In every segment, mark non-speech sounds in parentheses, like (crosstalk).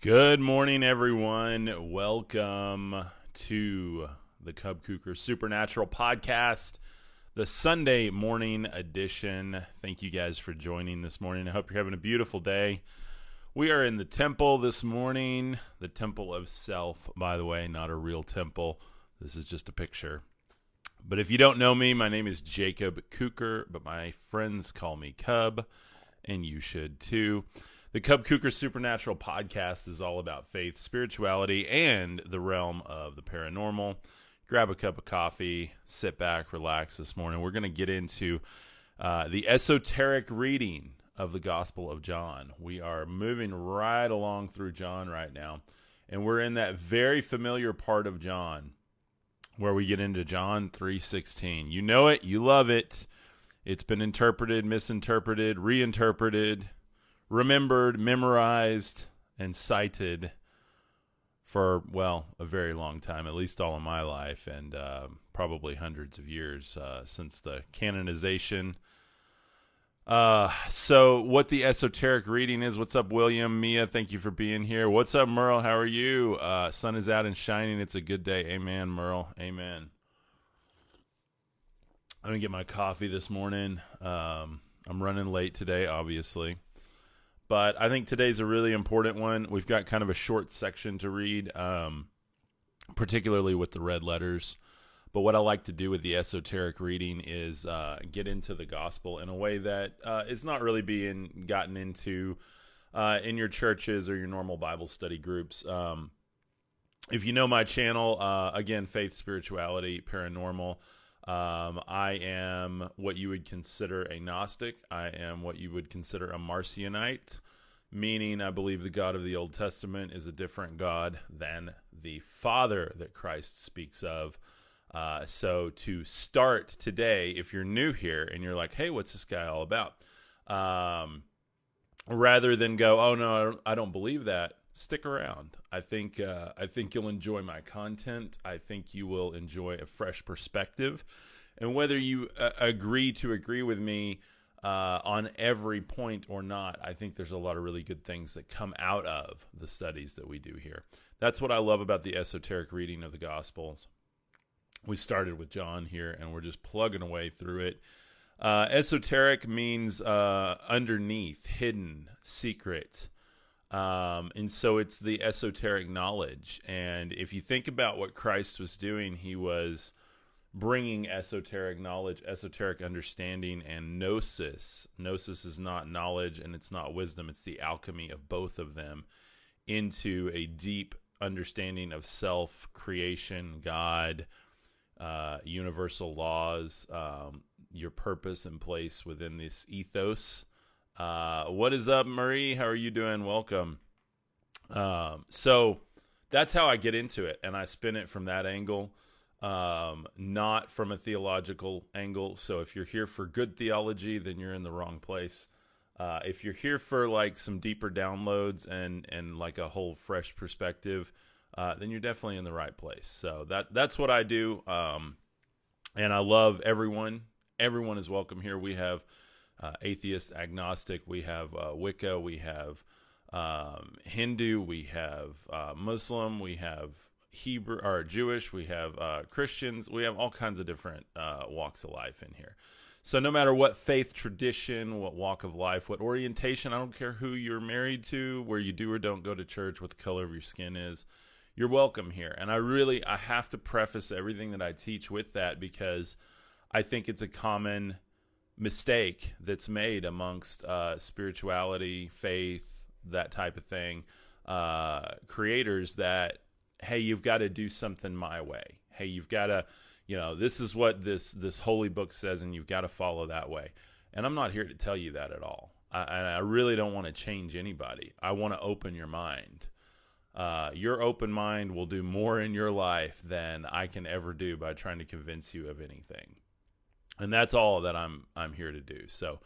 Good morning, everyone. Welcome to the Cub Kuker Supernatural Podcast, the Sunday morning edition. Thank you guys for joining this morning. I hope you're having a beautiful day. We are in the temple this morning, the temple of self, by the way, not a real temple. This is just a picture. But if you don't know me, my name is Jacob Kuker, but my friends call me Cub, and you should too. The Cub Kuker Supernatural podcast is all about faith, spirituality, and the realm of the paranormal. Grab a cup of coffee, sit back, relax this morning. We're going to get into uh, the esoteric reading of the Gospel of John. We are moving right along through John right now, and we're in that very familiar part of John where we get into John 3:16. You know it, you love it. It's been interpreted, misinterpreted, reinterpreted, remembered, memorized, and cited for well a very long time, at least all of my life, and uh, probably hundreds of years uh, since the canonization. Uh, so what the esoteric reading is? What's up, William, Mia? Thank you for being here. What's up, Merle? How are you? Uh, sun is out and shining. It's a good day. Amen, Merle. Amen. I'm gonna get my coffee this morning. Um, I'm running late today, obviously. But I think today's a really important one. We've got kind of a short section to read, um, particularly with the red letters. But what I like to do with the esoteric reading is uh, get into the gospel in a way that uh, is not really being gotten into uh, in your churches or your normal Bible study groups. Um, if you know my channel, uh, again, faith, spirituality, paranormal. Um, I am what you would consider a Gnostic. I am what you would consider a Marcionite, meaning I believe the God of the Old Testament is a different God than the Father that Christ speaks of. Uh, so to start today, if you're new here and you're like, "Hey, what's this guy all about?" Um, rather than go, "Oh no, I don't believe that," stick around. I think uh, I think you'll enjoy my content. I think you will enjoy a fresh perspective, and whether you uh, agree to agree with me uh, on every point or not, I think there's a lot of really good things that come out of the studies that we do here. That's what I love about the esoteric reading of the Gospels. We started with John here, and we're just plugging away through it. Uh, esoteric means uh, underneath, hidden, secret. Um, and so it's the esoteric knowledge. And if you think about what Christ was doing, he was bringing esoteric knowledge, esoteric understanding, and gnosis. Gnosis is not knowledge and it's not wisdom, it's the alchemy of both of them into a deep understanding of self, creation, God, uh, universal laws, um, your purpose and place within this ethos. Uh, what is up, Marie? How are you doing? Welcome. Um, so that's how I get into it, and I spin it from that angle, um, not from a theological angle. So if you're here for good theology, then you're in the wrong place. Uh, if you're here for like some deeper downloads and and like a whole fresh perspective, uh, then you're definitely in the right place. So that that's what I do, um, and I love everyone. Everyone is welcome here. We have uh, atheist, agnostic. We have uh, Wicca. We have um, Hindu. We have uh, Muslim. We have Hebrew or Jewish. We have uh, Christians. We have all kinds of different uh, walks of life in here. So no matter what faith tradition, what walk of life, what orientation, I don't care who you're married to, where you do or don't go to church, what the color of your skin is, you're welcome here. And I really I have to preface everything that I teach with that because I think it's a common mistake that's made amongst uh, spirituality, faith, that type of thing, uh, creators that hey, you've got to do something my way. Hey, you've got to, you know, this is what this this holy book says, and you've got to follow that way. And I'm not here to tell you that at all. I, I really don't want to change anybody. I want to open your mind. Uh, your open mind will do more in your life than I can ever do by trying to convince you of anything and that's all that I'm I'm here to do. So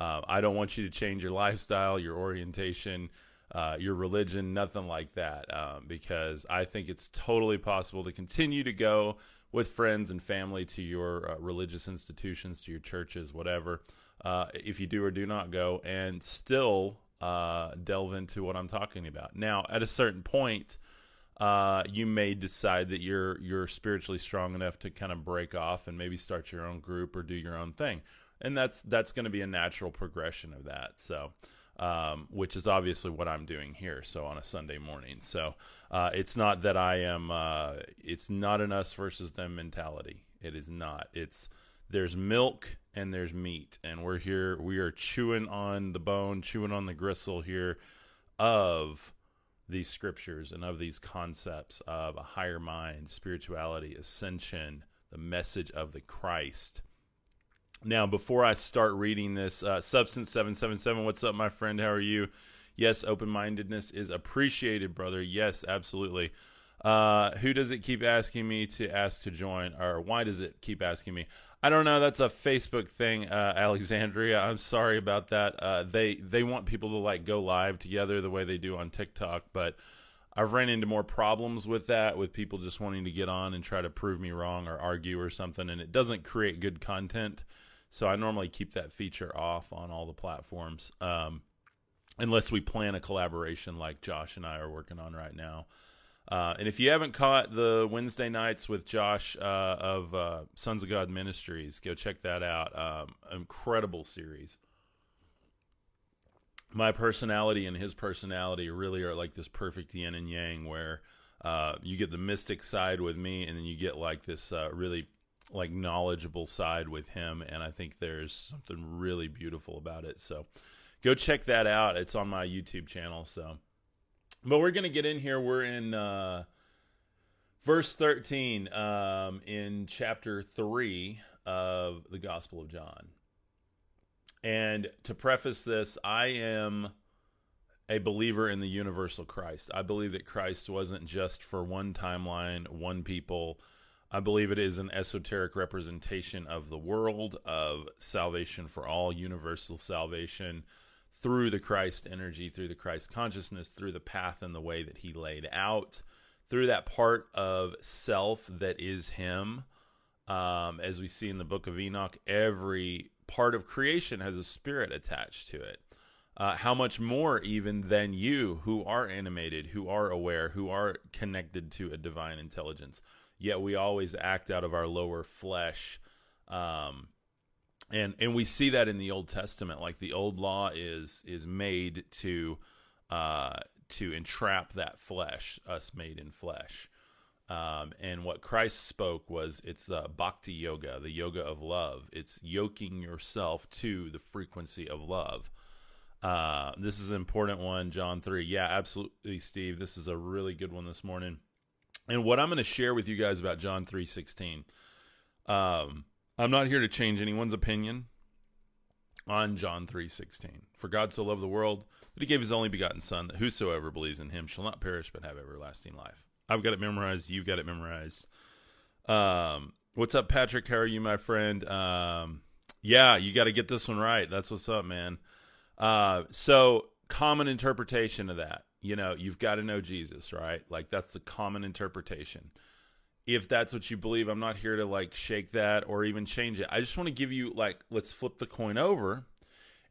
uh, I don't want you to change your lifestyle, your orientation, uh, your religion, nothing like that, um, because I think it's totally possible to continue to go with friends and family to your uh, religious institutions, to your churches, whatever. Uh, if you do or do not go, and still uh, delve into what I'm talking about. Now, at a certain point, uh, you may decide that you're you're spiritually strong enough to kind of break off and maybe start your own group or do your own thing, and that's that's going to be a natural progression of that. So. Um, which is obviously what I'm doing here. So on a Sunday morning, so uh, it's not that I am. Uh, it's not an us versus them mentality. It is not. It's there's milk and there's meat, and we're here. We are chewing on the bone, chewing on the gristle here of these scriptures and of these concepts of a higher mind, spirituality, ascension, the message of the Christ. Now, before I start reading this, uh, Substance 777, what's up, my friend? How are you? Yes, open mindedness is appreciated, brother. Yes, absolutely. Uh, who does it keep asking me to ask to join, or why does it keep asking me? I don't know. That's a Facebook thing, uh, Alexandria. I'm sorry about that. Uh, they they want people to like go live together the way they do on TikTok, but I've ran into more problems with that, with people just wanting to get on and try to prove me wrong or argue or something, and it doesn't create good content. So I normally keep that feature off on all the platforms, um, unless we plan a collaboration like Josh and I are working on right now. Uh, and if you haven't caught the Wednesday nights with Josh uh, of uh, Sons of God Ministries, go check that out. Um, incredible series. My personality and his personality really are like this perfect yin and yang, where uh, you get the mystic side with me, and then you get like this uh, really like knowledgeable side with him. And I think there's something really beautiful about it. So go check that out. It's on my YouTube channel. So. But we're going to get in here. We're in uh, verse 13 um, in chapter 3 of the Gospel of John. And to preface this, I am a believer in the universal Christ. I believe that Christ wasn't just for one timeline, one people. I believe it is an esoteric representation of the world, of salvation for all, universal salvation through the Christ energy, through the Christ consciousness, through the path and the way that he laid out, through that part of self that is him. Um, as we see in the book of Enoch, every part of creation has a spirit attached to it. Uh, how much more even than you who are animated, who are aware, who are connected to a divine intelligence. Yet we always act out of our lower flesh. Um, and and we see that in the Old Testament. Like the old law is is made to uh, to entrap that flesh, us made in flesh. Um, and what Christ spoke was it's uh, bhakti yoga, the yoga of love. It's yoking yourself to the frequency of love. Uh, this is an important one, John 3. Yeah, absolutely, Steve. This is a really good one this morning. And what I'm going to share with you guys about John 3.16, um, I'm not here to change anyone's opinion on John 3:16. For God so loved the world that he gave his only begotten son that whosoever believes in him shall not perish but have everlasting life. I've got it memorized, you've got it memorized. Um, what's up Patrick? How are you my friend? Um, yeah, you got to get this one right. That's what's up, man. Uh, so common interpretation of that, you know, you've got to know Jesus, right? Like that's the common interpretation if that's what you believe, I'm not here to like shake that or even change it. I just want to give you like let's flip the coin over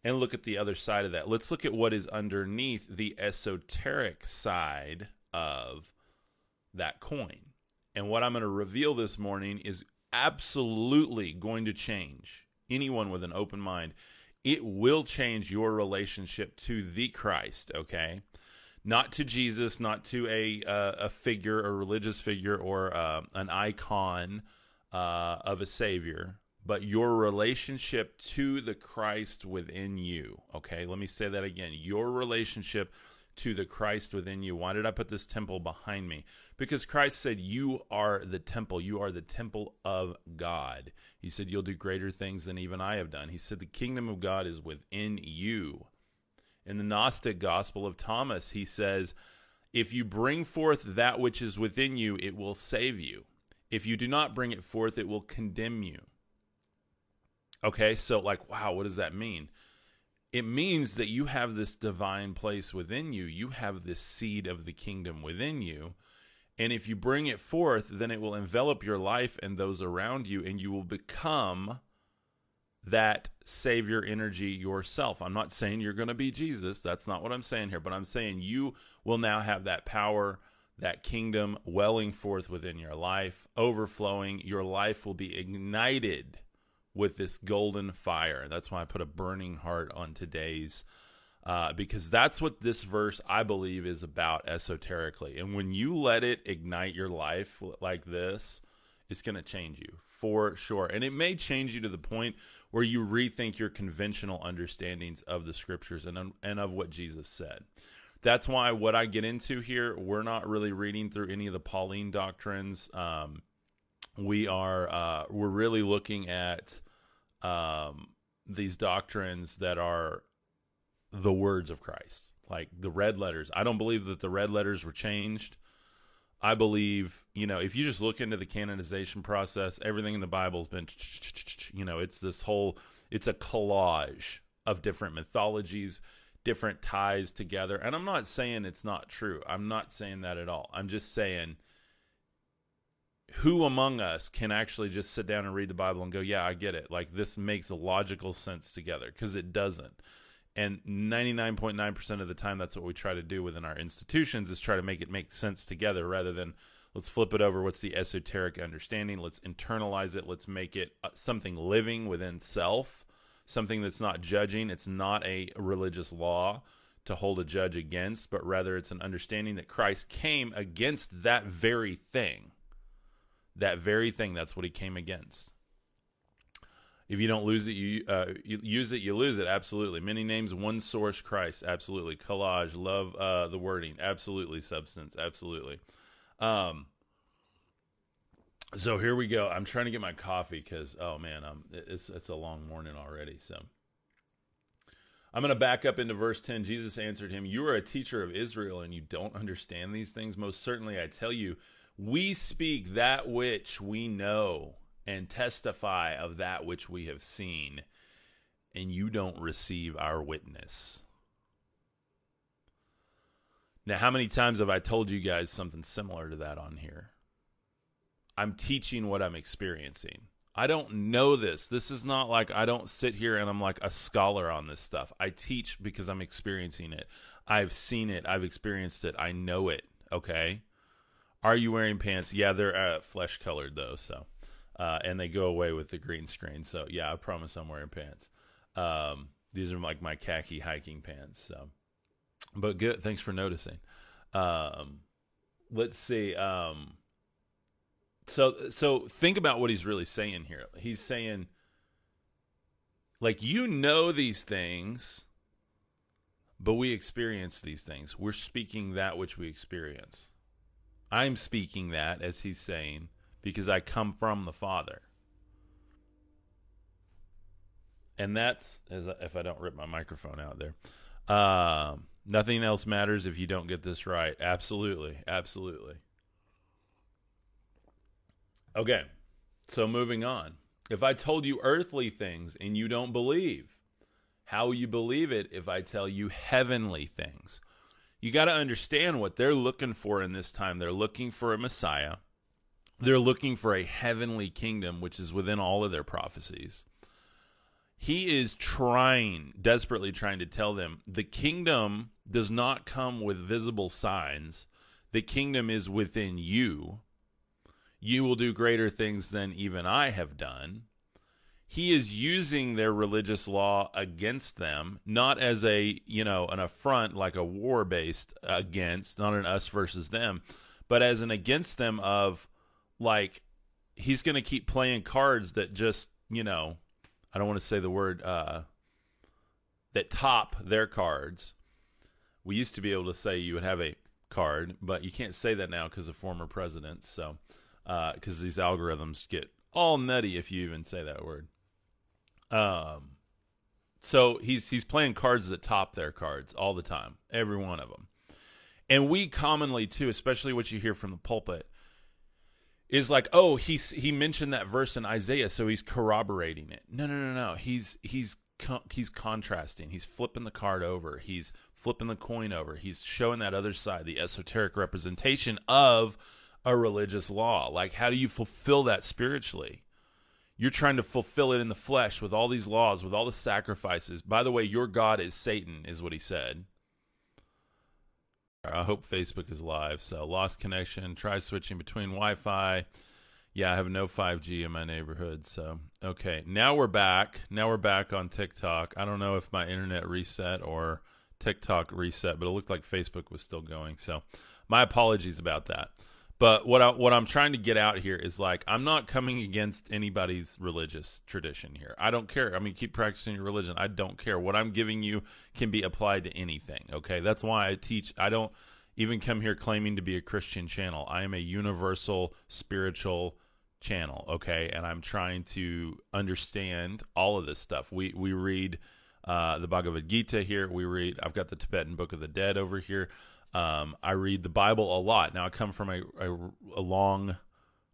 and look at the other side of that. Let's look at what is underneath the esoteric side of that coin. And what I'm going to reveal this morning is absolutely going to change anyone with an open mind. It will change your relationship to the Christ, okay? Not to Jesus, not to a uh, a figure, a religious figure, or uh, an icon uh, of a savior, but your relationship to the Christ within you. Okay, let me say that again. Your relationship to the Christ within you. Why did I put this temple behind me? Because Christ said, You are the temple. You are the temple of God. He said, You'll do greater things than even I have done. He said, The kingdom of God is within you in the Gnostic Gospel of Thomas, he says, If you bring forth that which is within you, it will save you. If you do not bring it forth, it will condemn you. Okay, so like, wow, what does that mean? It means that you have this divine place within you. You have this seed of the kingdom within you. And if you bring it forth, then it will envelop your life and those around you, and you will become that savior energy yourself. I'm not saying you're going to be Jesus. That's not what I'm saying here, but I'm saying you will now have that power, that kingdom welling forth within your life, overflowing. Your life will be ignited with this golden fire. That's why I put a burning heart on today's uh, because that's what this verse I believe is about esoterically. And when you let it ignite your life like this, it's going to change you for sure. And it may change you to the point where you rethink your conventional understandings of the scriptures and and of what Jesus said. That's why what I get into here, we're not really reading through any of the Pauline doctrines. Um, we are uh, we're really looking at um, these doctrines that are the words of Christ, like the red letters. I don't believe that the red letters were changed. I believe, you know, if you just look into the canonization process, everything in the Bible has been, you know, it's this whole, it's a collage of different mythologies, different ties together. And I'm not saying it's not true. I'm not saying that at all. I'm just saying who among us can actually just sit down and read the Bible and go, yeah, I get it. Like this makes a logical sense together because it doesn't and 99.9% of the time that's what we try to do within our institutions is try to make it make sense together rather than let's flip it over what's the esoteric understanding? Let's internalize it. Let's make it uh, something living within self something that's not judging. It's not a religious law to hold a judge against but rather it's an understanding that Christ came against that very thing. That very thing that's what he came against if you don't lose it, you, uh, you use it, you lose it. Absolutely. Many names, one source, Christ. Absolutely. Collage. Love uh, the wording. Absolutely. Substance. Absolutely. Um, so here we go. I'm trying to get my coffee because oh man, um, it's it's a long morning already. So I'm going to back up into verse 10. Jesus answered him, "You are a teacher of Israel, and you don't understand these things. Most certainly, I tell you, we speak that which we know." And testify of that which we have seen, and you don't receive our witness. Now, how many times have I told you guys something similar to that on here? I'm teaching what I'm experiencing. I don't know this. This is not like I don't sit here and I'm like a scholar on this stuff. I teach because I'm experiencing it. I've seen it. I've experienced it. I know it. Okay. Are you wearing pants? Yeah, they're uh, flesh colored though. So uh, and they go away with the green screen. So yeah, I promise I'm wearing pants. Um, these are like my khaki hiking pants. So, but good. Thanks for noticing. Um, let's see. Um, so so think about what he's really saying here. He's saying, like you know these things, but we experience these things. We're speaking that which we experience. I'm speaking that as he's saying because I come from the Father. And that's as if I don't rip my microphone out there. Um, nothing else matters if you don't get this right. Absolutely, absolutely. Okay, so moving on. If I told you earthly things and you don't believe, how will you believe it if I tell you heavenly things? You got to understand what they're looking for in this time. They're looking for a Messiah they're looking for a heavenly kingdom, which is within all of their prophecies. He is trying, desperately trying to tell them the kingdom does not come with visible signs. The kingdom is within you. You will do greater things than even I have done. He is using their religious law against them, not as a, you know, an affront like a war based against, not an us versus them, but as an against them of like he's going to keep playing cards that just, you know, I don't want to say the word uh that top their cards. We used to be able to say you would have a card, but you can't say that now because of former presidents. So, because uh, these algorithms get all nutty if you even say that word. Um, so he's he's playing cards that top their cards all the time, every one of them, and we commonly too, especially what you hear from the pulpit, is like, oh, he's he mentioned that verse in Isaiah, so he's corroborating it. No, no, no, no. He's he's he's contrasting. He's flipping the card over. He's flipping the coin over. He's showing that other side, the esoteric representation of a religious law. Like, how do you fulfill that spiritually? You're trying to fulfill it in the flesh with all these laws, with all the sacrifices. By the way, your God is Satan, is what he said. I hope Facebook is live. So, lost connection. Try switching between Wi Fi. Yeah, I have no 5G in my neighborhood. So, okay. Now we're back. Now we're back on TikTok. I don't know if my internet reset or TikTok reset, but it looked like Facebook was still going. So, my apologies about that. But what I, what I'm trying to get out here is like I'm not coming against anybody's religious tradition here. I don't care. I mean, keep practicing your religion. I don't care. What I'm giving you can be applied to anything. Okay, that's why I teach. I don't even come here claiming to be a Christian channel. I am a universal spiritual channel. Okay, and I'm trying to understand all of this stuff. We we read uh, the Bhagavad Gita here. We read. I've got the Tibetan Book of the Dead over here. Um, I read the Bible a lot. Now, I come from a, a, a long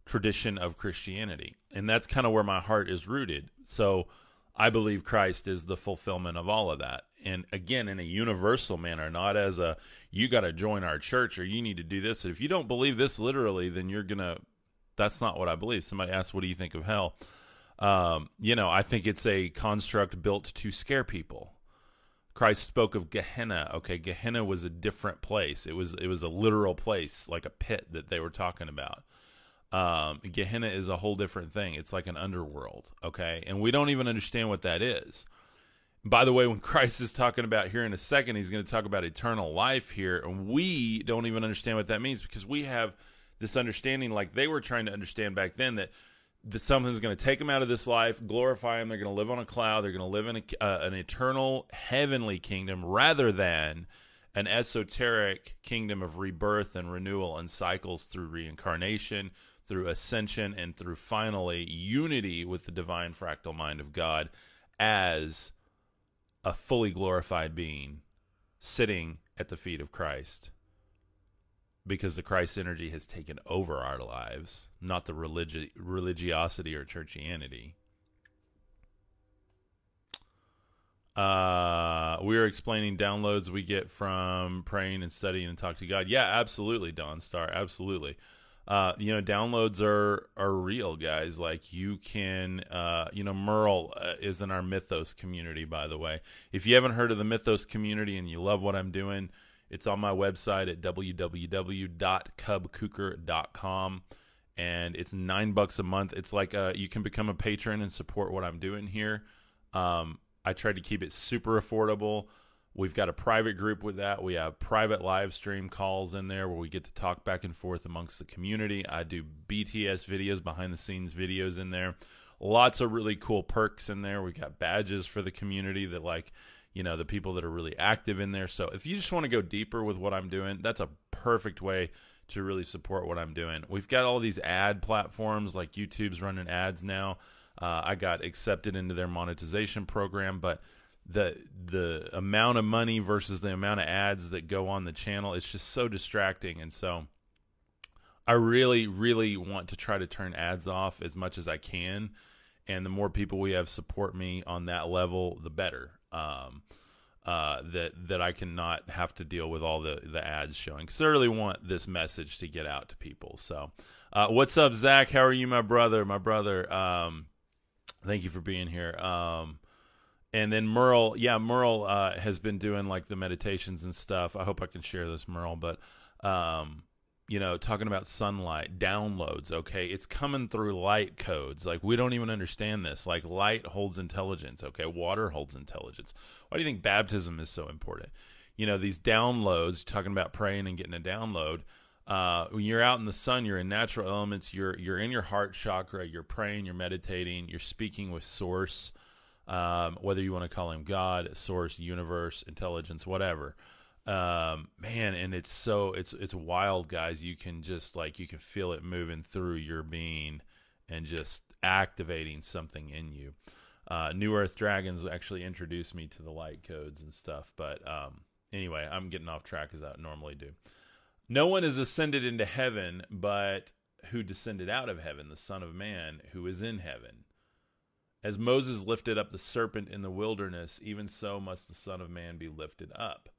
tradition of Christianity, and that's kind of where my heart is rooted. So, I believe Christ is the fulfillment of all of that. And again, in a universal manner, not as a you got to join our church or you need to do this. If you don't believe this literally, then you're going to, that's not what I believe. Somebody asked, What do you think of hell? Um, you know, I think it's a construct built to scare people. Christ spoke of Gehenna. Okay, Gehenna was a different place. It was it was a literal place, like a pit that they were talking about. Um, Gehenna is a whole different thing. It's like an underworld. Okay, and we don't even understand what that is. By the way, when (laughs) Christ is talking about here in a second, he's going to talk about eternal life here, and we don't even understand what that means because we have this understanding, like they were trying to understand back then, that that something's going to take them out of this life, glorify them. They're going to live on a cloud. They're going to live in a, uh, an eternal heavenly kingdom rather than an esoteric kingdom of rebirth and renewal and cycles through reincarnation, through ascension, and through finally unity with the divine fractal mind of God as a fully glorified being sitting at the feet of Christ because the Christ energy has taken over our lives, not the religi- religiosity or churchianity. Uh, we are explaining downloads we get from praying and studying and talk to God. Yeah, absolutely, Don Star, absolutely. Uh, you know, downloads are are real, guys. Like you can, uh, you know, Merle uh, is in our Mythos community, by the way. If you haven't heard of the Mythos community and you love what I'm doing, it's on my website at www.cubkuker.com and it's nine bucks a month. It's like uh, you can become a patron and support what I'm doing here. Um, I tried to keep it super affordable. We've got a private group with that. We have private live stream calls in there where we get to talk back and forth amongst the community. I do BTS videos, behind the scenes videos in there. Lots of really cool perks in there. We've got badges for the community that like you know the people that are really active in there. So if you just want to go deeper with what i'm doing that's a perfect way to really support what i'm doing. We've got all these ad platforms like youtube's running ads now. Uh, i got accepted into their monetization program but the the amount of money versus the amount of ads that go on the channel it's just so distracting. And so i really really want to try to turn ads off as much as i can. And the more people we have support me on that level the better um, uh, that that I cannot have to deal with all the the ads showing because I really want this message to get out to people. So, uh, what's up, Zach? How are you, my brother? My brother. Um, thank you for being here. Um, and then Merle, yeah, Merle uh, has been doing like the meditations and stuff. I hope I can share this, Merle, but um, you know, talking about sunlight, downloads, okay? It's coming through light codes. Like, we don't even understand this. Like, light holds intelligence, okay? Water holds intelligence. Why do you think baptism is so important? You know, these downloads, talking about praying and getting a download. Uh, when you're out in the sun, you're in natural elements, you're you're in your heart chakra, you're praying, you're meditating, you're speaking with source, um, whether you want to call him God, source, universe, intelligence, whatever um man and it's so it's it's wild guys. You can just like you can feel it moving through your being and just activating something in you. Uh new earth dragons actually introduced me to the light codes and stuff but um anyway i'm getting off track as i normally do. No one is ascended into heaven but who descended out of heaven? The son of man who is in heaven. As moses lifted up the serpent in the wilderness even so must the son of man be lifted up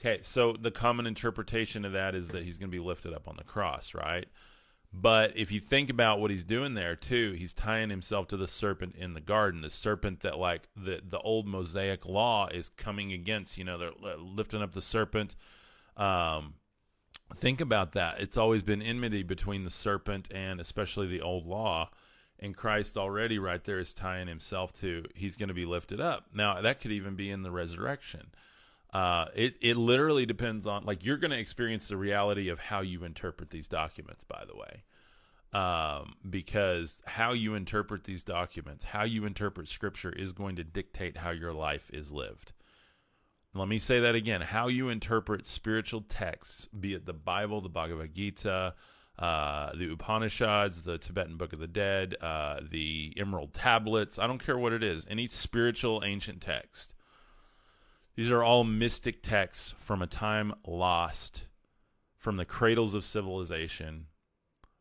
Okay, so the common interpretation of that is that he's going to be lifted up on the cross, right? But if you think about what he's doing there too, he's tying himself to the serpent in the garden, the serpent that like the the old Mosaic law is coming against. You know, they're lifting up the serpent. Um, think about that. It's always been enmity between the serpent and especially the old law. And Christ already right there is tying himself to he's going to be lifted up. Now that could even be in the resurrection. Uh, it it literally depends on like you're going to experience the reality of how you interpret these documents. By the way, um, because how you interpret these documents, how you interpret Scripture, is going to dictate how your life is lived. Let me say that again: how you interpret spiritual texts, be it the Bible, the Bhagavad Gita, uh, the Upanishads, the Tibetan Book of the Dead, uh, the Emerald Tablets. I don't care what it is. Any spiritual ancient text these are all mystic texts from a time lost from the cradles of civilization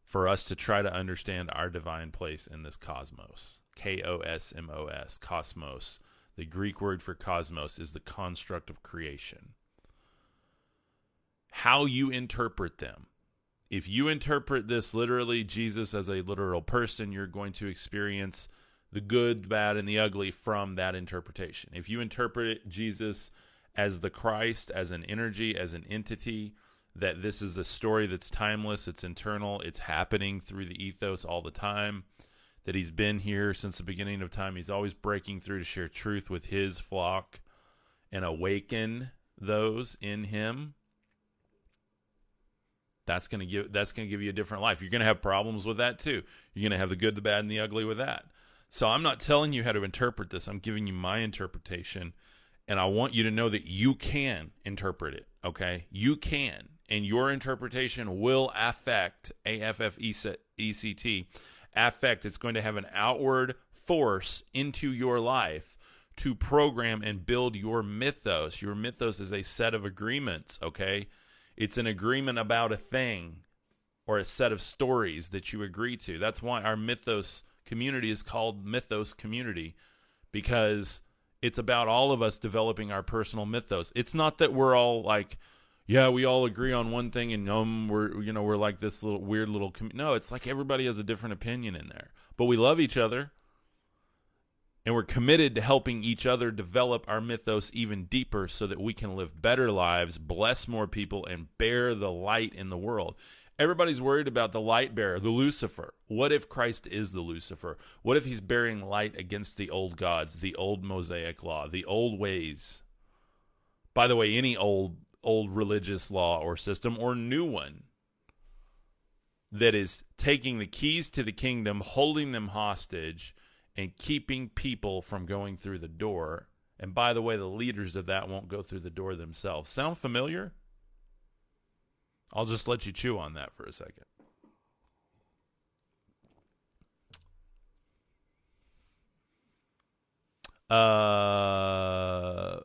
for us to try to understand our divine place in this cosmos. K O S M O S, cosmos. The Greek word for cosmos is the construct of creation. How you interpret them. If you interpret this literally, Jesus as a literal person, you're going to experience the good, the bad, and the ugly from that interpretation. If you interpret Jesus as the Christ, as an energy, as an entity, that this is a story that's timeless, it's internal, it's happening through the ethos all the time, that he's been here since the beginning of time. He's always breaking through to share truth with his flock and awaken those in him. That's going to give that's going to give you a different life. You're going to have problems with that too. You're going to have the good, the bad and the ugly with that. So I'm not telling you how to interpret this. I'm giving you my interpretation. And I want you to know that you can interpret it. Okay. You can. And your interpretation will affect A F F E C T. Affect. It's going to have an outward force into your life to program and build your mythos. Your mythos is a set of agreements. Okay. It's an agreement about a thing or a set of stories that you agree to. That's why our mythos community is called Mythos Community because it's about all of us developing our personal mythos. It's not that we're all like, yeah, we all agree on one thing and um, we're you know we're like this little weird little com-. no. It's like everybody has a different opinion in there, but we love each other, and we're committed to helping each other develop our mythos even deeper, so that we can live better lives, bless more people, and bear the light in the world. Everybody's worried about the light bearer, the Lucifer. What if Christ is the Lucifer? What if he's bearing light against the old gods, the old Mosaic law, the old ways? By the way, any old old religious law or system or new one that is taking the keys to the kingdom, holding them hostage and keeping people from going through the door. And by the way, the leaders of that won't go through the door themselves. Sound familiar? I'll just let you chew on that for a second. Uh,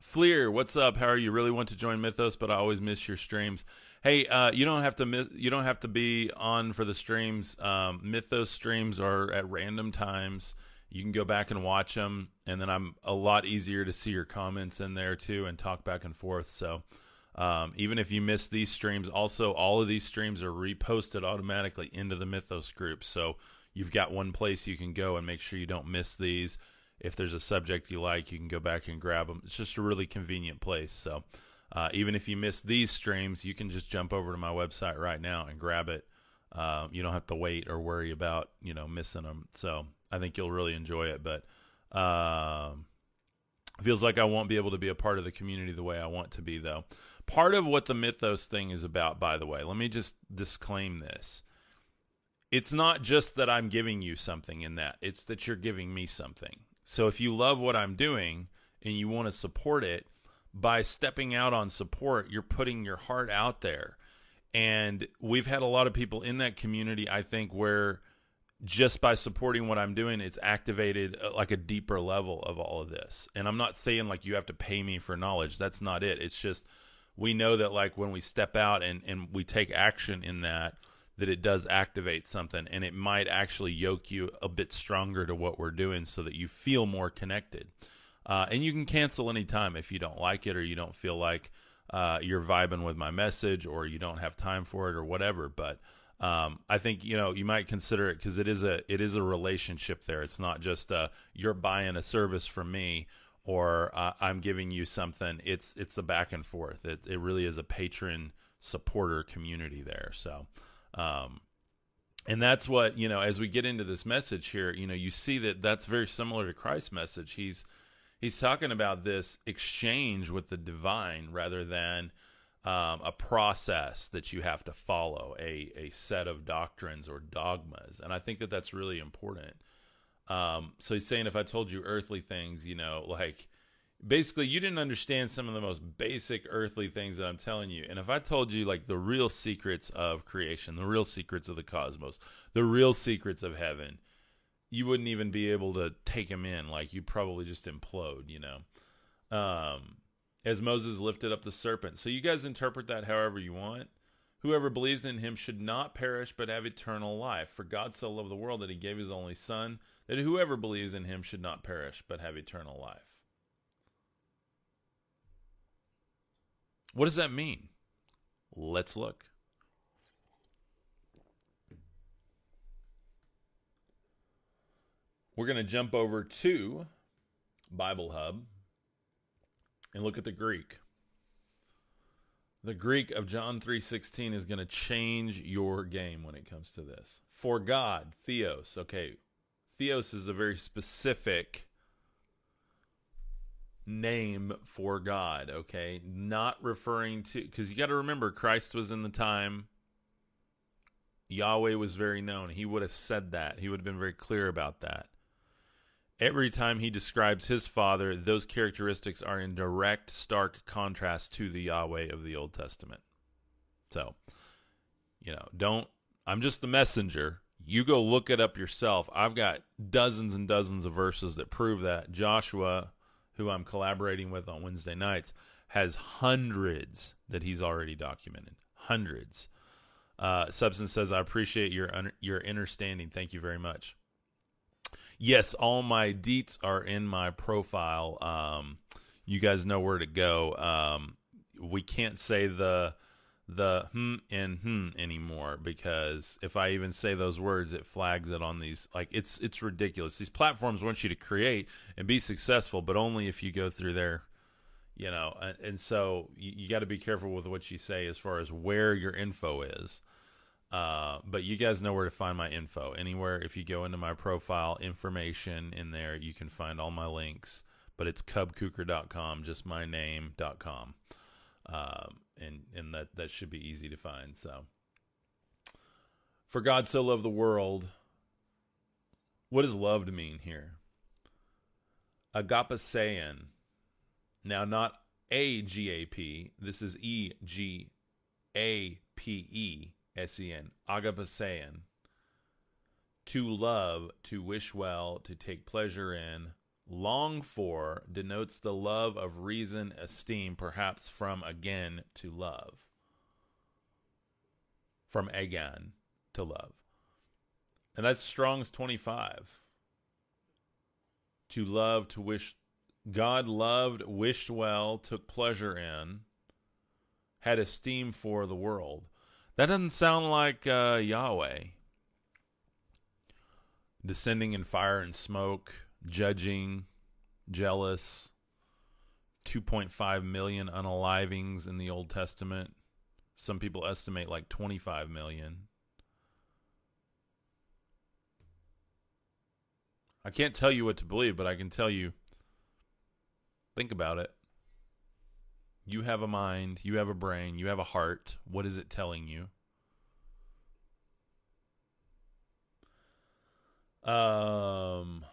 Fleer, what's up? How are you? Really want to join Mythos, but I always miss your streams. Hey, uh, you don't have to miss. You don't have to be on for the streams. Um, Mythos streams are at random times. You can go back and watch them, and then I'm a lot easier to see your comments in there too and talk back and forth. So um, even if you miss these streams, also all of these streams are reposted automatically into the Mythos group. So you've got one place you can go and make sure you don't miss these. If there's a subject you like, you can go back and grab them. It's just a really convenient place. So uh, even if you miss these streams, you can just jump over to my website right now and grab it. Uh, you don't have to wait or worry about you know missing them. So I think you'll really enjoy it. But um, feels like I won't be able to be a part of the community the way I want to be, though part of what the mythos thing is about, by the way, let me just disclaim this. It's not just that I'm giving you something in that, it's that you're giving me something. So if you love what I'm doing and you want to support it, by stepping out on support, you're putting your heart out there. And we've had a lot of people in that community, I think, where just by supporting what I'm doing, it's activated uh, like a deeper level of all of this. And I'm not saying like you have to pay me for knowledge. That's not it. It's just we know that like when we step out and, and we take action in that that it does activate something and it might actually yoke you a bit stronger to what we're doing so that you feel more connected uh, and you can cancel anytime if you don't like it or you don't feel like uh, you're vibing with my message or you don't have time for it or whatever but um, I think you know you might consider it because it is a it is a relationship there. It's not just uh, you're buying a service from me or uh, I'm giving you something. It's it's a back and forth. It it really is a patron supporter community there. So, um, and that's what you know as we get into this message here. You know, you see that that's very similar to Christ's message. He's he's talking about this exchange with the divine rather than um, a process that you have to follow, a, a set of doctrines or dogmas. And I think that that's really important. Um, so he's saying if I told you earthly things, you know, like basically you didn't understand some of the most basic earthly things that I'm telling you. And if I told you like the real secrets of creation, the real secrets of the cosmos, the real secrets of heaven, you wouldn't even be able to take them in. Like you'd probably just implode, you know. Um, as Moses lifted up the serpent. So you guys interpret that however you want. Whoever believes in him should not perish but have eternal life. For God so loved the world that he gave his only Son, that whoever believes in him should not perish but have eternal life. What does that mean? Let's look. We're going to jump over to Bible Hub and look at the Greek. The Greek of John 3:16 is going to change your game when it comes to this. For God, theos. Okay. Theos is a very specific name for God, okay? Not referring to cuz you got to remember Christ was in the time Yahweh was very known. He would have said that. He would have been very clear about that every time he describes his father, those characteristics are in direct, stark contrast to the Yahweh of the Old Testament. So, you know, don't, I'm just the messenger. You go look it up yourself. I've got dozens and dozens of verses that prove that. Joshua, who I'm collaborating with on Wednesday nights, has hundreds that he's already documented. Hundreds. Uh, Substance says, I appreciate your, your understanding. Thank you very much yes, all my deets are in my profile. Um, you guys know where to go. Um, we can't say the the hmm and hmm anymore because if I even say those words, it flags it on these. Like it's it's ridiculous. These platforms want you to create and be successful, but only if you go through their you know and, and so you, you got to be careful with what you say as far as where your info is uh, but you guys know where to find my info. Anywhere, if you go into my profile information in there, you can find all my links. But it's cubkuker.com, just my name.com. Um, and and that, that should be easy to find. So, for God so loved the world, what does loved mean here? Agapesein. Now, not A G A P. This is E G A P E S-E-N, agapesein. To love, to wish well, to take pleasure in, long for denotes the love of reason, esteem, perhaps from again to love. From again to love. And that's Strong's 25. To love, to wish. God loved, wished well, took pleasure in, had esteem for the world. That doesn't sound like uh, Yahweh. Descending in fire and smoke, judging, jealous, 2.5 million unalivings in the Old Testament. Some people estimate like 25 million. I can't tell you what to believe, but I can tell you think about it. You have a mind, you have a brain, you have a heart. What is it telling you? Um,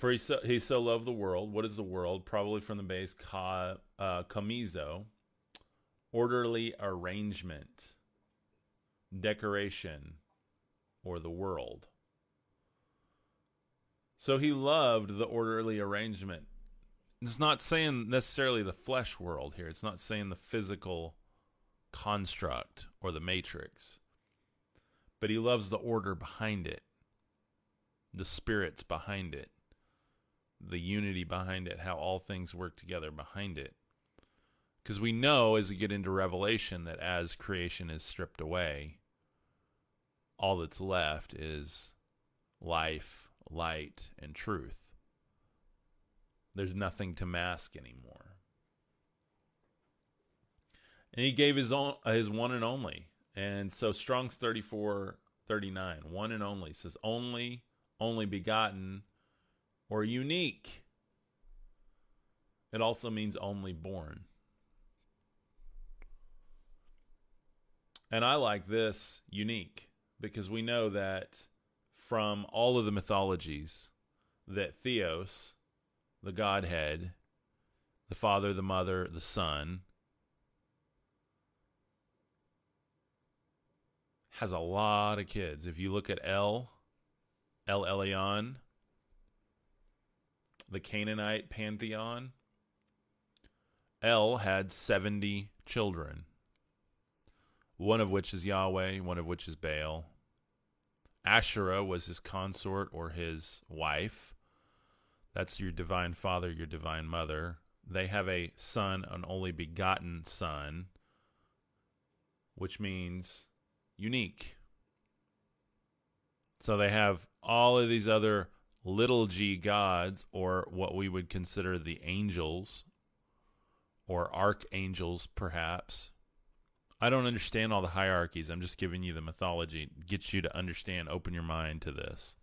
for he so, he so loved the world. What is the world? Probably from the base ka, uh, orderly arrangement, decoration, or the world. So he loved the orderly arrangement it's not saying necessarily the flesh world here. It's not saying the physical construct or the matrix. But he loves the order behind it, the spirits behind it, the unity behind it, how all things work together behind it. Because we know as we get into Revelation that as creation is stripped away, all that's left is life, light, and truth. There's nothing to mask anymore. And he gave his own his one and only. And so Strong's 34 39, one and only says only, only begotten, or unique. It also means only born. And I like this unique because we know that from all of the mythologies that Theos, the Godhead, the Father, the Mother, the Son, has a lot of kids. If you look at El, El Elyon, the Canaanite pantheon, El had 70 children one of which is Yahweh, one of which is Baal. Asherah was his consort or his wife. That's your divine father, your divine mother. They have a son, an only begotten son, which means unique. So they have all of these other little g gods, or what we would consider the angels, or archangels, perhaps, I don't understand all the hierarchies. I'm just giving you the mythology. gets you to understand, open your mind to this.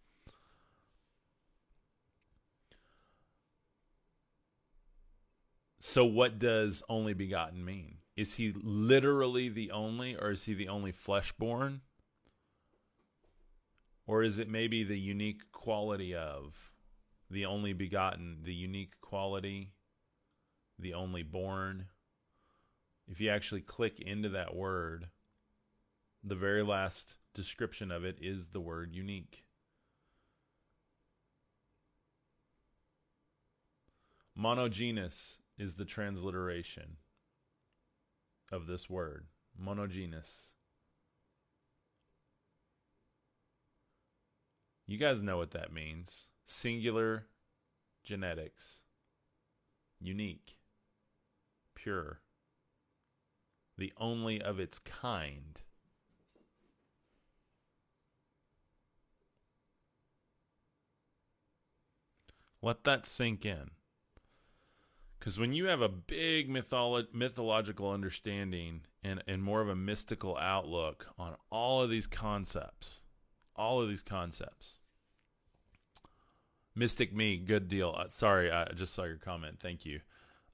So, what does only begotten mean? Is he literally the only, or is he the only flesh born? Or is it maybe the unique quality of the only begotten, the unique quality, the only born? if you actually click into that word, the very last description of it is the word unique. Monogenes is the transliteration of this word. Monogenes. You guys know what that means. Singular genetics. Unique. Pure the only of its kind. Let that sink in. Because when you have a big mytholo- mythological understanding and, and more of a mystical outlook on all of these concepts, all of these concepts, Mystic Me, good deal. Uh, sorry, I just saw your comment. Thank you.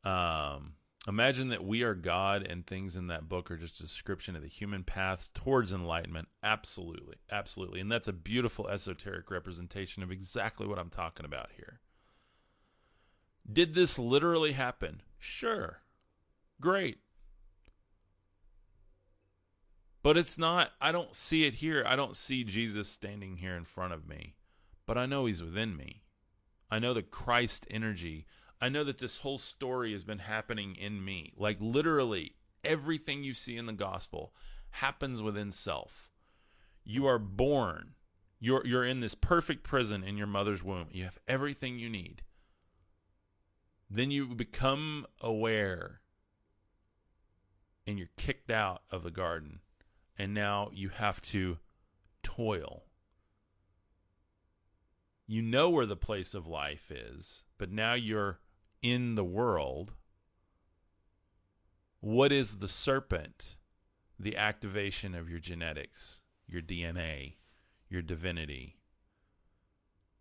Um, Imagine that we are God and things in that book are just a description of the human path towards enlightenment. Absolutely. Absolutely. And that's a beautiful esoteric representation of exactly what I'm talking about here. Did this literally happen? Sure. Great. But it's not, I don't see it here. I don't see Jesus standing here in front of me. But I know he's within me. I know the Christ energy I know that this whole story has been happening in me. Like literally everything you see in the gospel happens within self. You are born. You're you're in this perfect prison in your mother's womb. You have everything you need. Then you become aware and you're kicked out of the garden. And now you have to toil. You know where the place of life is, but now you're in the world, what is the serpent? The activation of your genetics, your DNA, your divinity,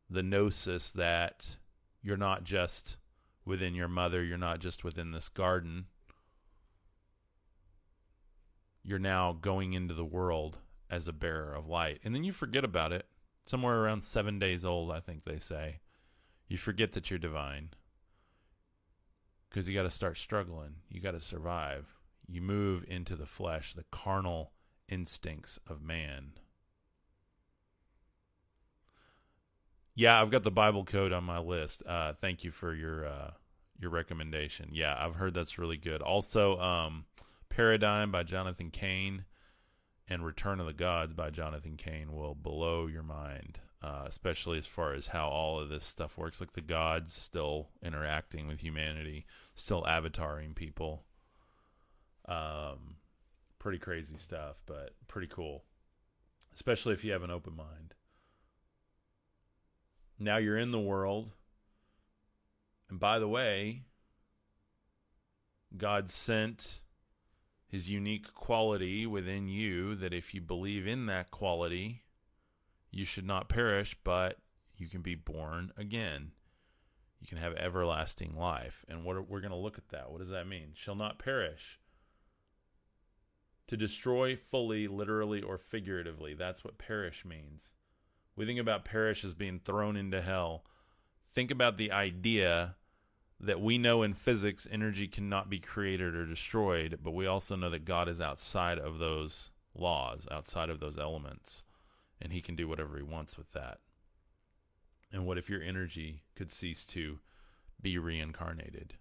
the gnosis that you're not just within your mother, you're not just within this garden. You're now going into the world as a bearer of light. And then you forget about it. Somewhere around seven days old, I think they say. You forget that you're divine because you got to start struggling. You got to survive. You move into the flesh, the carnal instincts of man. Yeah, I've got the Bible code on my list. Uh, thank you for your uh, your recommendation. Yeah, I've heard that's really good. Also, um, Paradigm by Jonathan Cahn and Return of the Gods by Jonathan Cahn will blow your mind uh, especially as far as how all of this stuff works. Like the gods still interacting with humanity, still avataring people. Um, pretty crazy stuff, but pretty cool. especially if you have an open mind. Now you're in the world. And by the way, God sent his unique quality within you that if you believe in that quality, you should not perish, but you can be born again. You can have everlasting life. And what we're going to look at that. What does that mean? Shall not perish. To destroy fully, literally or figuratively. That's what perish means. We think about perish as being thrown into hell. Think about the idea that we know in physics energy cannot be created or destroyed, but we also know that God is outside of those laws, outside of those elements, and he can do whatever he wants with that. And what if your energy could cease to be reincarnated?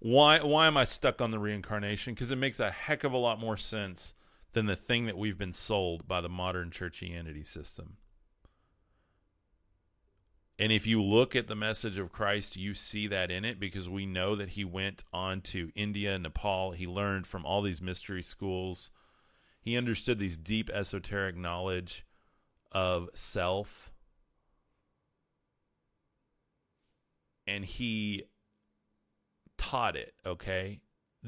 Why why am I stuck on the reincarnation? Because it makes a heck of a lot more sense than the thing that we've been sold by the modern churchianity system. And if you look at the message of Christ, you see that in it because we know that he went on to India, Nepal. He learned from all these mystery schools. He understood these deep esoteric knowledge of self. And he taught it, okay?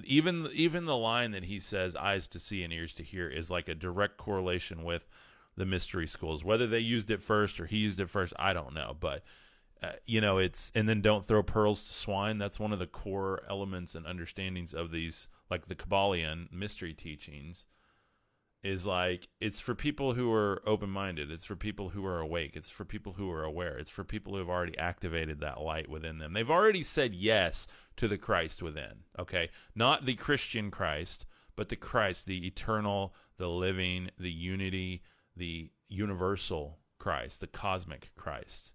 Even even the line that he says eyes to see and ears to hear is like a direct correlation with the mystery schools. Whether they used it first or he used it first, I don't know. But uh, you know, it's and then don't throw pearls to swine. That's one of the core elements and understandings of these, like the Kybalion mystery teachings. Is like it's for people who are open minded. It's for people who are awake. It's for people who are aware. It's for people who have already activated that light within them. They've already said yes to the Christ within. Okay, not the Christian Christ, but the Christ, the eternal, the living, the unity, the universal Christ, the cosmic Christ.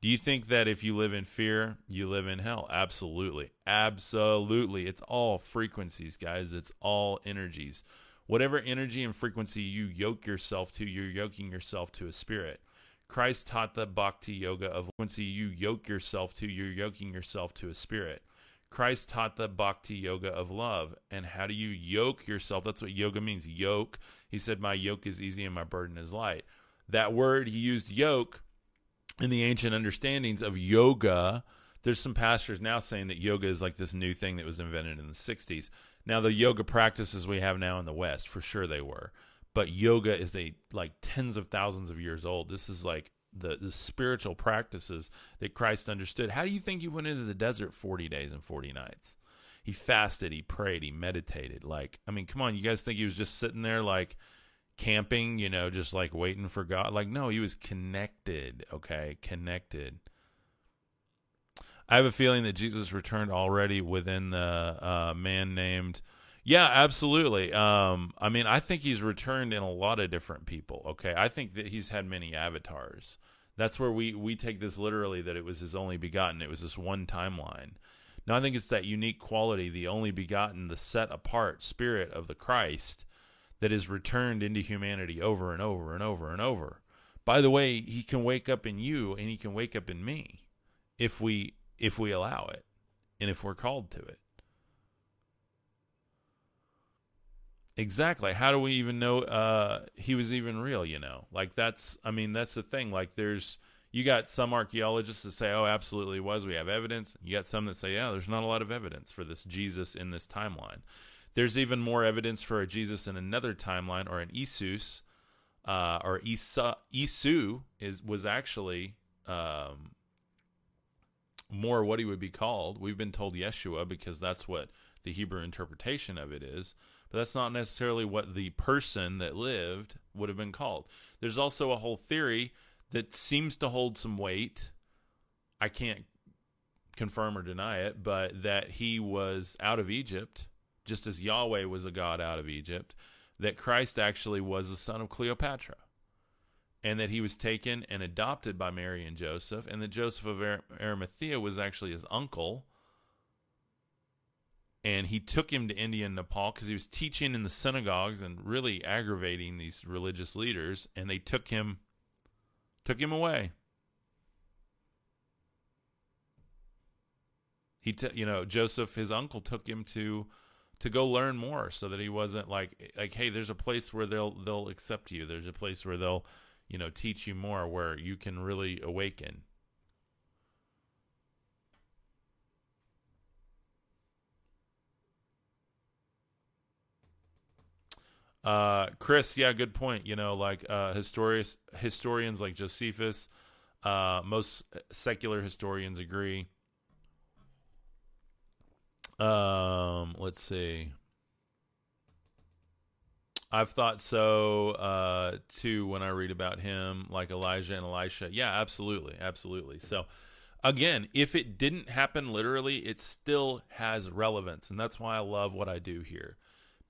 Do you think that if you live in fear, you live in hell? Absolutely. Absolutely. It's all frequencies, guys. It's all energies. Whatever energy and frequency you yoke yourself to, you're yoking yourself to a spirit. Christ taught the bhakti yoga of frequency you yoke yourself to, you're yoking yourself to a spirit. Christ taught the bhakti yoga of love. And how do you yoke yourself? That's what yoga means. Yoke. He said, My yoke is easy and my burden is light. That word, he used yoke in the ancient understandings of yoga. There's some pastors now saying that yoga is like this new thing that was invented in the 60s. Now, the yoga practices we have now in the West, for sure they were. But yoga is a like tens of thousands of years old. This is like the, the spiritual practices that Christ understood. How do you think he went into the desert 40 days and 40 nights? He fasted, he prayed, he meditated. Like, I mean, come on, you guys think he was just sitting there like camping, you know, just like waiting for God? Like, no, he was connected, okay? Connected. I have a feeling that Jesus returned already within the uh, man named yeah, absolutely. Um, I mean, I think he's returned in a lot of different people. Okay, I think that he's had many avatars. That's where we we take this literally that it was his only begotten. It was this one timeline. Now I think it's that unique quality, the only begotten, the set apart spirit of the Christ that is returned into humanity over and over and over and over. By the way, he can wake up in you and he can wake up in me if we if we allow it and if we're called to it. Exactly. How do we even know uh, he was even real? You know, like that's. I mean, that's the thing. Like, there's you got some archaeologists that say, "Oh, absolutely was." We have evidence. You got some that say, "Yeah, there's not a lot of evidence for this Jesus in this timeline." There's even more evidence for a Jesus in another timeline, or an Isus, uh, or Isu is was actually um, more what he would be called. We've been told Yeshua because that's what the Hebrew interpretation of it is but that's not necessarily what the person that lived would have been called. There's also a whole theory that seems to hold some weight. I can't confirm or deny it, but that he was out of Egypt, just as Yahweh was a god out of Egypt, that Christ actually was the son of Cleopatra. And that he was taken and adopted by Mary and Joseph, and that Joseph of Arimathea was actually his uncle, and he took him to India and Nepal because he was teaching in the synagogues and really aggravating these religious leaders, and they took him took him away. He, t- you know, Joseph, his uncle, took him to to go learn more so that he wasn't like like hey there's a place where they'll they'll accept you there's a place where they'll you know teach you more where you can really awaken Uh, Chris, yeah, good point. You know, like uh, historians, historians like Josephus, uh, most secular historians agree. Um, let's see. I've thought so uh, too when I read about him, like Elijah and Elisha. Yeah, absolutely, absolutely. So, again, if it didn't happen literally, it still has relevance, and that's why I love what I do here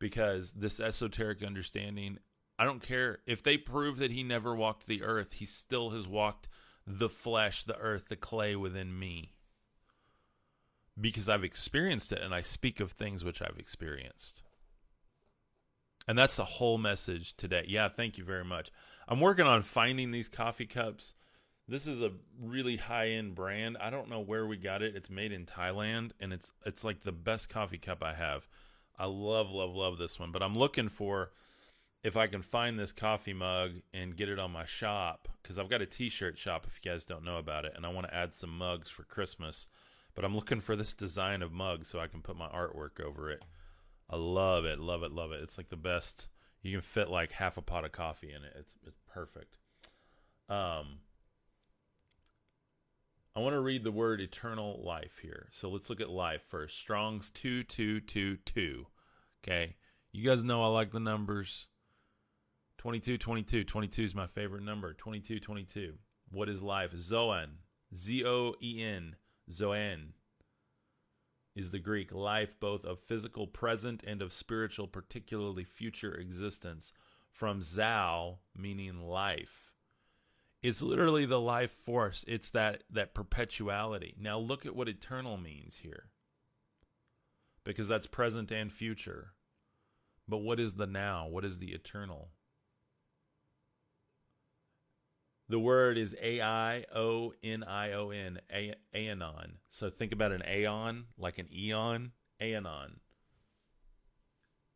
because this esoteric understanding, I don't care if they prove that he never walked the earth, he still has walked the flesh, the earth, the clay within me. Because I've experienced it and I speak of things which I've experienced. And that's the whole message today. Yeah, thank you very much. I'm working on finding these coffee cups. This is a really high-end brand. I don't know where we got it. It's made in Thailand and it's it's like the best coffee cup I have. I love, love, love this one. But I'm looking for if I can find this coffee mug and get it on my shop because I've got a T-shirt shop. If you guys don't know about it, and I want to add some mugs for Christmas. But I'm looking for this design of mug so I can put my artwork over it. I love it, love it, love it. It's like the best. You can fit like half a pot of coffee in it. It's it's perfect. Um, I want to read the word eternal life here. So let's look at life first. Strong's 2222. Okay. You guys know I like the numbers. 22, 22. 22 is my favorite number. 22, 22. What is life? Zoan. Z O E N. Zoan is the Greek life both of physical present and of spiritual, particularly future existence. From Zao, meaning life. It's literally the life force. It's that that perpetuality. Now look at what eternal means here. Because that's present and future. But what is the now? What is the eternal? The word is A I O N I O N, aeon. So think about an aeon, like an eon, aeon.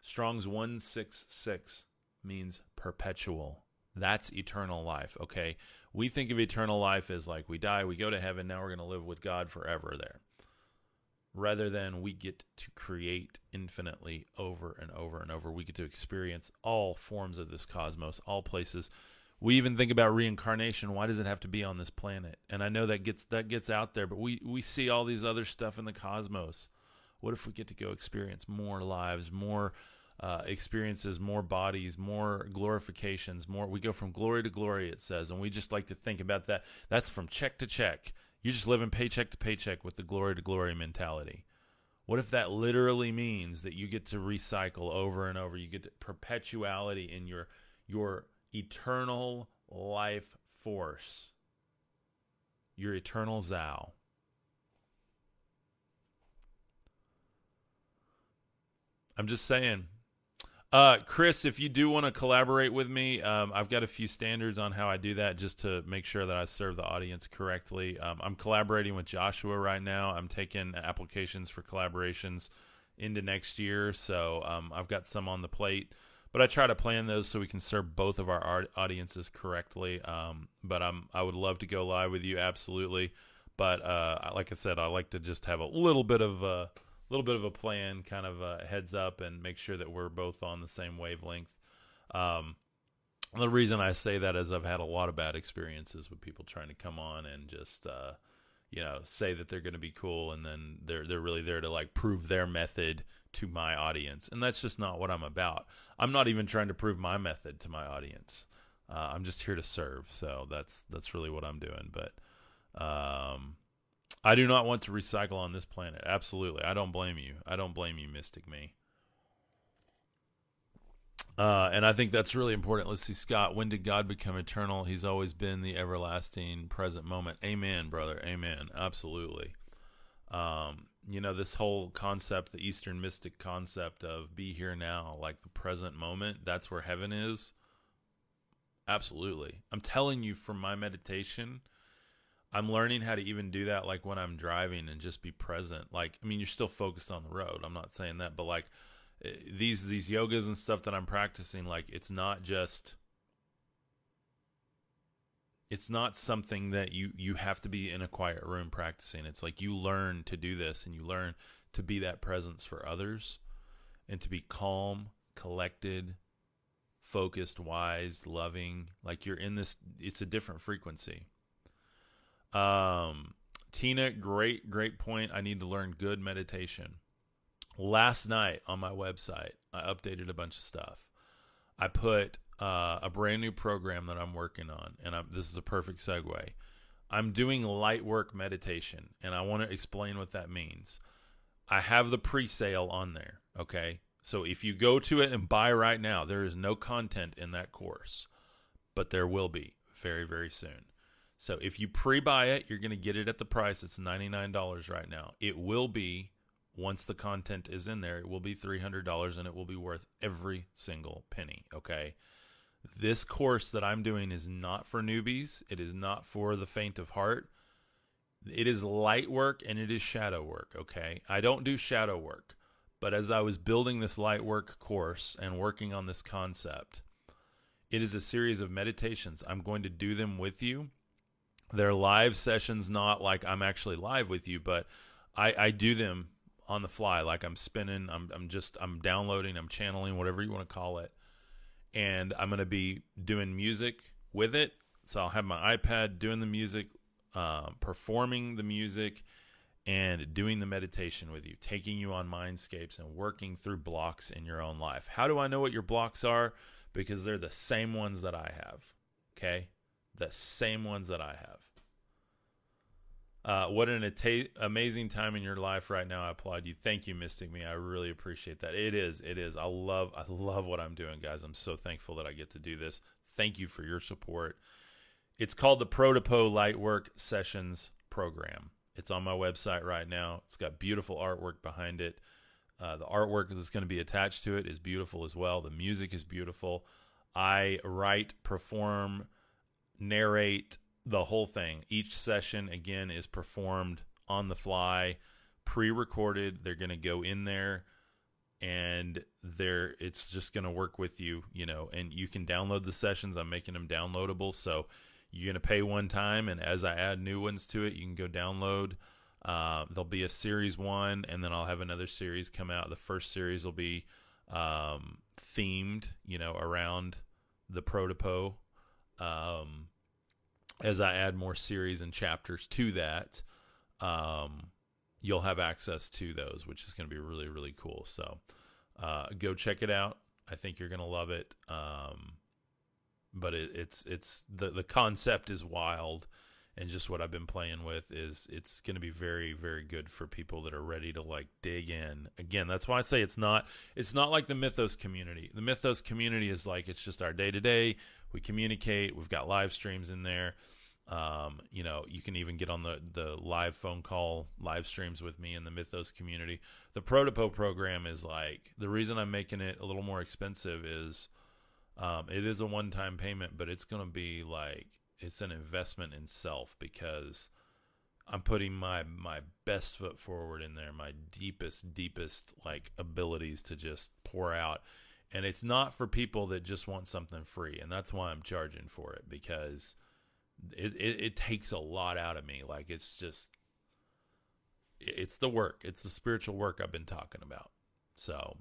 Strong's 166 means perpetual. That's eternal life, okay? We think of eternal life as like we die, we go to heaven, now we're going to live with God forever there. Rather than we get to create infinitely over and over and over. We get to experience all forms of this cosmos, all places. We even think about reincarnation. Why does it have to be on this planet? And I know that gets that gets out there, but we we see all these other stuff in the cosmos. What if we get to go experience more lives, more uh, experiences, more bodies, more glorifications, more. We go from glory to glory, it says, and we just like to think about that. That's from check to check. You're just living paycheck to paycheck with the glory to glory mentality. What if that literally means that you get to recycle over and over? You get to perpetuality in your your eternal life force, your eternal Zao. I'm just saying, uh, Chris, if you do want to collaborate with me, um, I've got a few standards on how I do that just to make sure that I serve the audience correctly. Um, I'm collaborating with Joshua right now. I'm taking applications for collaborations into next year, so um, I've got some on the plate. But I try to plan those so we can serve both of our audiences correctly. Um, but I'm I would love to go live with you, absolutely. But uh, like I said, I like to just have a little bit of. Uh, little bit of a plan, kind of a heads up, and make sure that we're both on the same wavelength. Um, the reason I say that is I've had a lot of bad experiences with people trying to come on and just, uh, you know, say that they're going to be cool, and then they're they're really there to like prove their method to my audience, and that's just not what I'm about. I'm not even trying to prove my method to my audience. Uh, I'm just here to serve, so that's that's really what I'm doing. But um, I do not want to recycle on this planet. Absolutely. I don't blame you. I don't blame you, Mystic Me. Uh, and I think that's really important. Let's see, Scott. When did God become eternal? He's always been the everlasting present moment. Amen, brother. Amen. Absolutely. Um, you know, this whole concept, the Eastern mystic concept of be here now, like the present moment, that's where heaven is. Absolutely. I'm telling you from my meditation I'm learning how to even do that like when I'm driving and just be present. Like I mean you're still focused on the road. I'm not saying that, but like uh, these these yogas and stuff that I'm practicing like it's not just it's not something that you you have to be in a quiet room practicing. It's like you learn to do this and you learn to be that presence for others and to be calm, collected, focused, wise, loving. Like you're in this it's a different frequency. Um Tina, great great point. I need to learn good meditation. Last night on my website, I updated a bunch of stuff. I put uh, a brand new program that I'm working on, and I'm, this is a perfect segue. I'm doing light work meditation, and I want to explain what that means. I have the pre sale on there, okay? So if you go to it and buy right now, there is no content in that course, but there will be very, very soon. So if you pre buy it, you're going to get it at the price. It's $99 right now. It will be, once the content is in there, it will be $300 and it will be worth every single penny, okay? This course that I'm doing is not for newbies. It is not for the faint of heart. It is light work and it is shadow work, okay? I don't do shadow work, but as I was building this light work course and working on this concept, it is a series of meditations. I'm going to do them with you. They're live sessions, not like I'm actually live with you, but I, I do them on the fly, like I'm spinning, I'm, I'm just, I'm downloading, I'm channeling, whatever you want to call it and I'm going to be doing music with it. So I'll have my iPad doing the music, uh, performing the music, and doing the meditation with you, taking you on mindscapes and working through blocks in your own life. How do I know what your blocks are? Because they're the same ones that I have. Okay? The same ones that I have. Uh, what an amazing time in your life right now. I applaud you. Thank you, Mystic Me. I really appreciate that. It is. It is. I love. I love what I'm doing, guys. I'm so thankful that I get to do this. Thank you for your support. It's called the Protopo Lightwork Sessions Program. It's on my website right now. It's got beautiful artwork behind it. Uh, the artwork that's going to be attached to it is beautiful as well. The music is beautiful. I write, perform, narrate, the whole thing. Each session again is performed on the fly, pre-recorded. They're going to go in there and there it's just going to work with you, you know, and you can download the sessions. I'm making them downloadable, so you're going to pay one time and as I add new ones to it, you can go download uh, there'll be a series one, and then I'll have another series come out. The first series will be um, themed, you know, around the protopo. Um, as I add more series and chapters to that, um, you'll have access to those, which is going to be really, really cool. So uh, go check it out. I think you're going to love it. Um, but it, it's it's the the concept is wild, and just what I've been playing with is it's going to be very very good for people that are ready to like dig in. Again, that's why I say it's not it's not like the Mythos community. The Mythos community is like it's just our day to day we communicate. We've got live streams in there. Um, you know, you can even get on the the live phone call live streams with me in the Mythos community. The Protopo program is like the reason I'm making it a little more expensive is um, it is a one time payment, but it's going to be like it's an investment in self because I'm putting my my best foot forward in there, my deepest deepest like abilities to just pour out and it's not for people that just want something free and that's why i'm charging for it because it, it, it takes a lot out of me. Like it's just it's the work. It's the spiritual work i've been talking about. So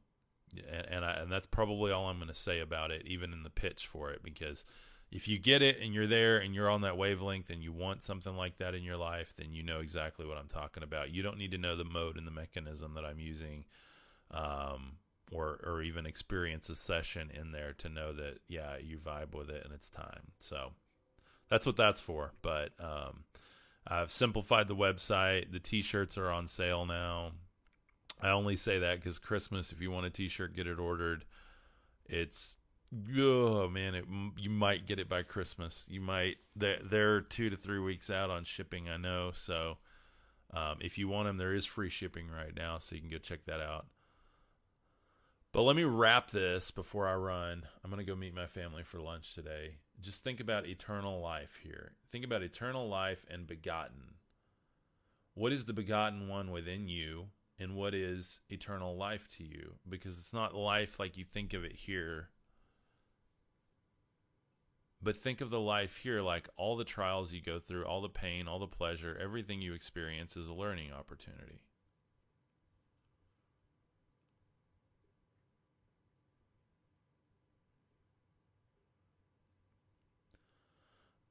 and and, I, and that's probably all i'm going to say about it even in the pitch for it because if you get it and you're there and you're on that wavelength and you want something like that in your life then you know exactly what i'm talking about. You don't need to know the mode and the mechanism that i'm using. Um, or or even experience a session in there to know that yeah you vibe with it and it's time. So that's what that's for. But um, i've simplified the website. The t-shirts are on sale now. I only say that because christmas if you want a t-shirt get it ordered. It's oh man it, you might get it by christmas. You might they're, they're two to three weeks out on shipping i know. So um, if you want them there is free shipping right now so you can go check that out but let me wrap this before I run. I'm going to go meet my family for lunch today. Just think about eternal life here. Think about eternal life and begotten. What is the begotten one within you? And what is eternal life to you? Because it's not life like you think of it here. But think of the life here like all the trials you go through, all the pain, all the pleasure, everything you experience is a learning opportunity.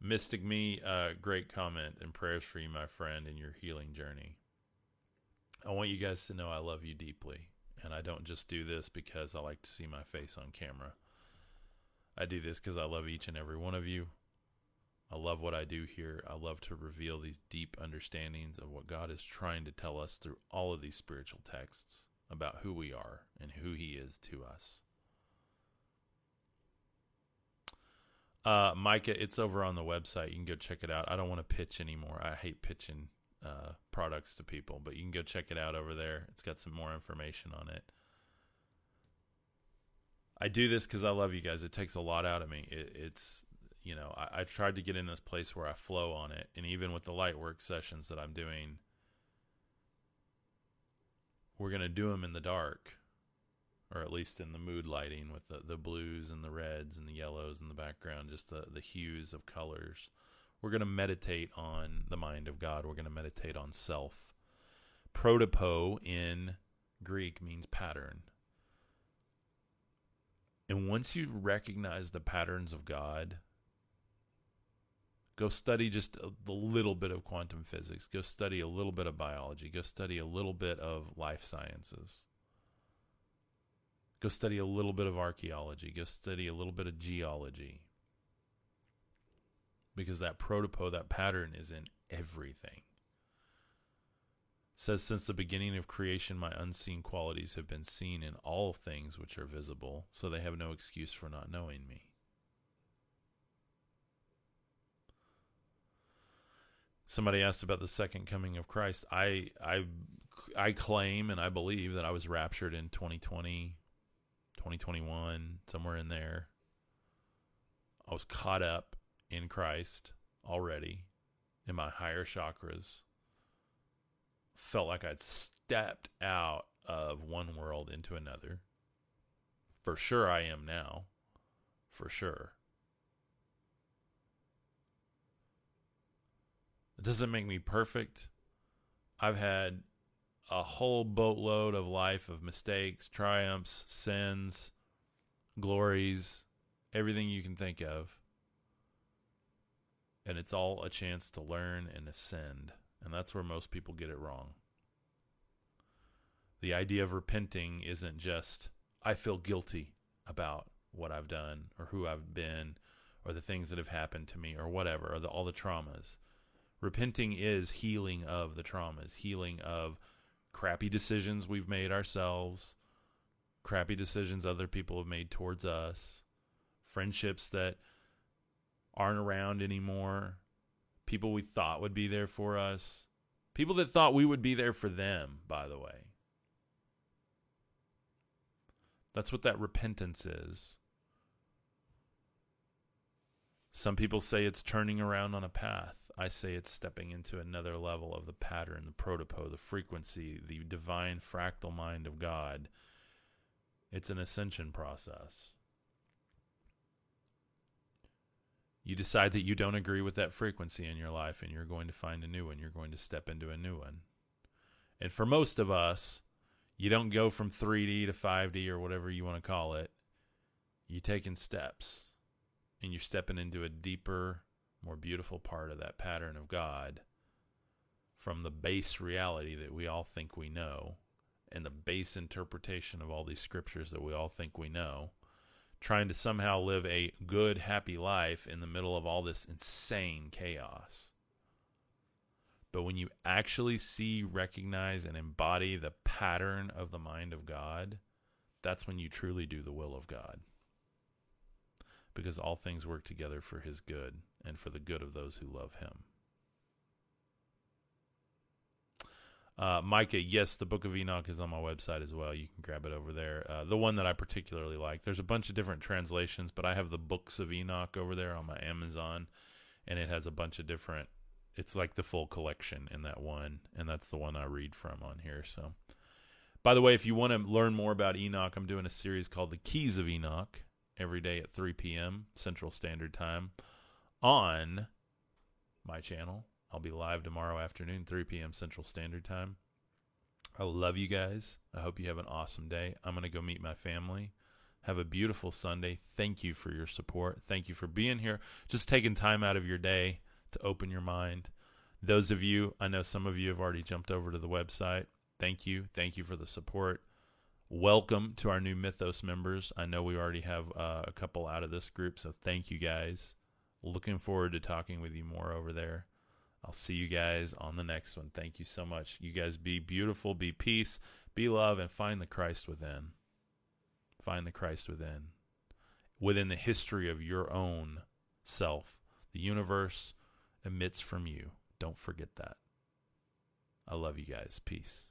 Mystic Me, uh, great comment and prayers for you, my friend, in your healing journey. I want you guys to know I love you deeply, and I don't just do this because I like to see my face on camera. I do this because I love each and every one of you. I love what I do here. I love to reveal these deep understandings of what God is trying to tell us through all of these spiritual texts about who we are and who He is to us. Uh, Micah, it's over on the website. You can go check it out. I don't want to pitch anymore. I hate pitching uh, products to people, but you can go check it out over there. It's got some more information on it. I do this because I love you guys. It takes a lot out of me. It, it's, you know, I, I tried to get in this place where I flow on it. And even with the light work sessions that I'm doing, we're going to do them in the dark or at least in the mood lighting with the, the blues and the reds and the yellows in the background, just the, the hues of colors. We're going to meditate on the mind of God. We're going to meditate on self. Protopo in Greek means pattern. And once you recognize the patterns of God, go study just a, a little bit of quantum physics, go study a little bit of biology, go study a little bit of life sciences Go study a little bit of archaeology. Go study a little bit of geology. Because that protopo, that pattern is in everything. It says, Since the beginning of creation, my unseen qualities have been seen in all things which are visible, so they have no excuse for not knowing me. Somebody asked about the second coming of Christ. I I I claim and I believe that I was raptured in 2020 2021, somewhere in there. I was caught up in Christ already in my higher chakras. Felt like I'd stepped out of one world into another. For sure, I am now. For sure. It doesn't make me perfect. I've had a whole boatload of life of mistakes, triumphs, sins, glories, everything you can think of. And it's all a chance to learn and ascend. And that's where most people get it wrong. The idea of repenting isn't just, I feel guilty about what I've done or who I've been or the things that have happened to me or whatever, or the, all the traumas. Repenting is healing of the traumas, healing of crappy decisions we've made ourselves, crappy decisions other people have made towards us, friendships that aren't around anymore, people we thought would be there for us, people that thought we would be there for them, by the way. That's what that repentance is. Some people say it's turning around on a path. I say it's stepping into another level of the pattern, the protopo, the frequency, the divine fractal mind of God. It's an ascension process. You decide that you don't agree with that frequency in your life and you're going to find a new one. You're going to step into a new one. And for most of us, you don't go from 3D to 5D or whatever you want to call it. You're taking steps and you're stepping into a deeper more beautiful part of that pattern of God from the base reality that we all think we know and the base interpretation of all these scriptures that we all think we know, trying to somehow live a good, happy life in the middle of all this insane chaos. But when you actually see, recognize, and embody the pattern of the mind of God, that's when you truly do the will of God. Because all things work together for his good and for the good of those who love him. Uh, Micah, yes, the Book of Enoch is on my website as well. You can grab it over there. Uh, the one that I particularly like. There's a bunch of different translations, but I have the Books of Enoch over there on my Amazon, and it has a bunch of different. It's like the full collection in that one, and that's the one I read from on here. So, By the way, if you want to learn more about Enoch, I'm doing a series called The Keys of Enoch every day at 3 p.m. Central Standard Time on my channel. I'll be live tomorrow afternoon, 3 p.m. Central Standard Time. I love you guys. I hope you have an awesome day. I'm going to go meet my family. Have a beautiful Sunday. Thank you for your support. Thank you for being here. Just taking time out of your day to open your mind. Those of you, I know some of you have already jumped over to the website. Thank you. Thank you for the support. Welcome to our new Mythos members. I know we already have uh, a couple out of this group, so thank you guys. Looking forward to talking with you more over there. I'll see you guys on the next one. Thank you so much. You guys be beautiful, be peace, be love, and find the Christ within. Find the Christ within. Within the history of your own self. The universe emits from you. Don't forget that. I love you guys. Peace.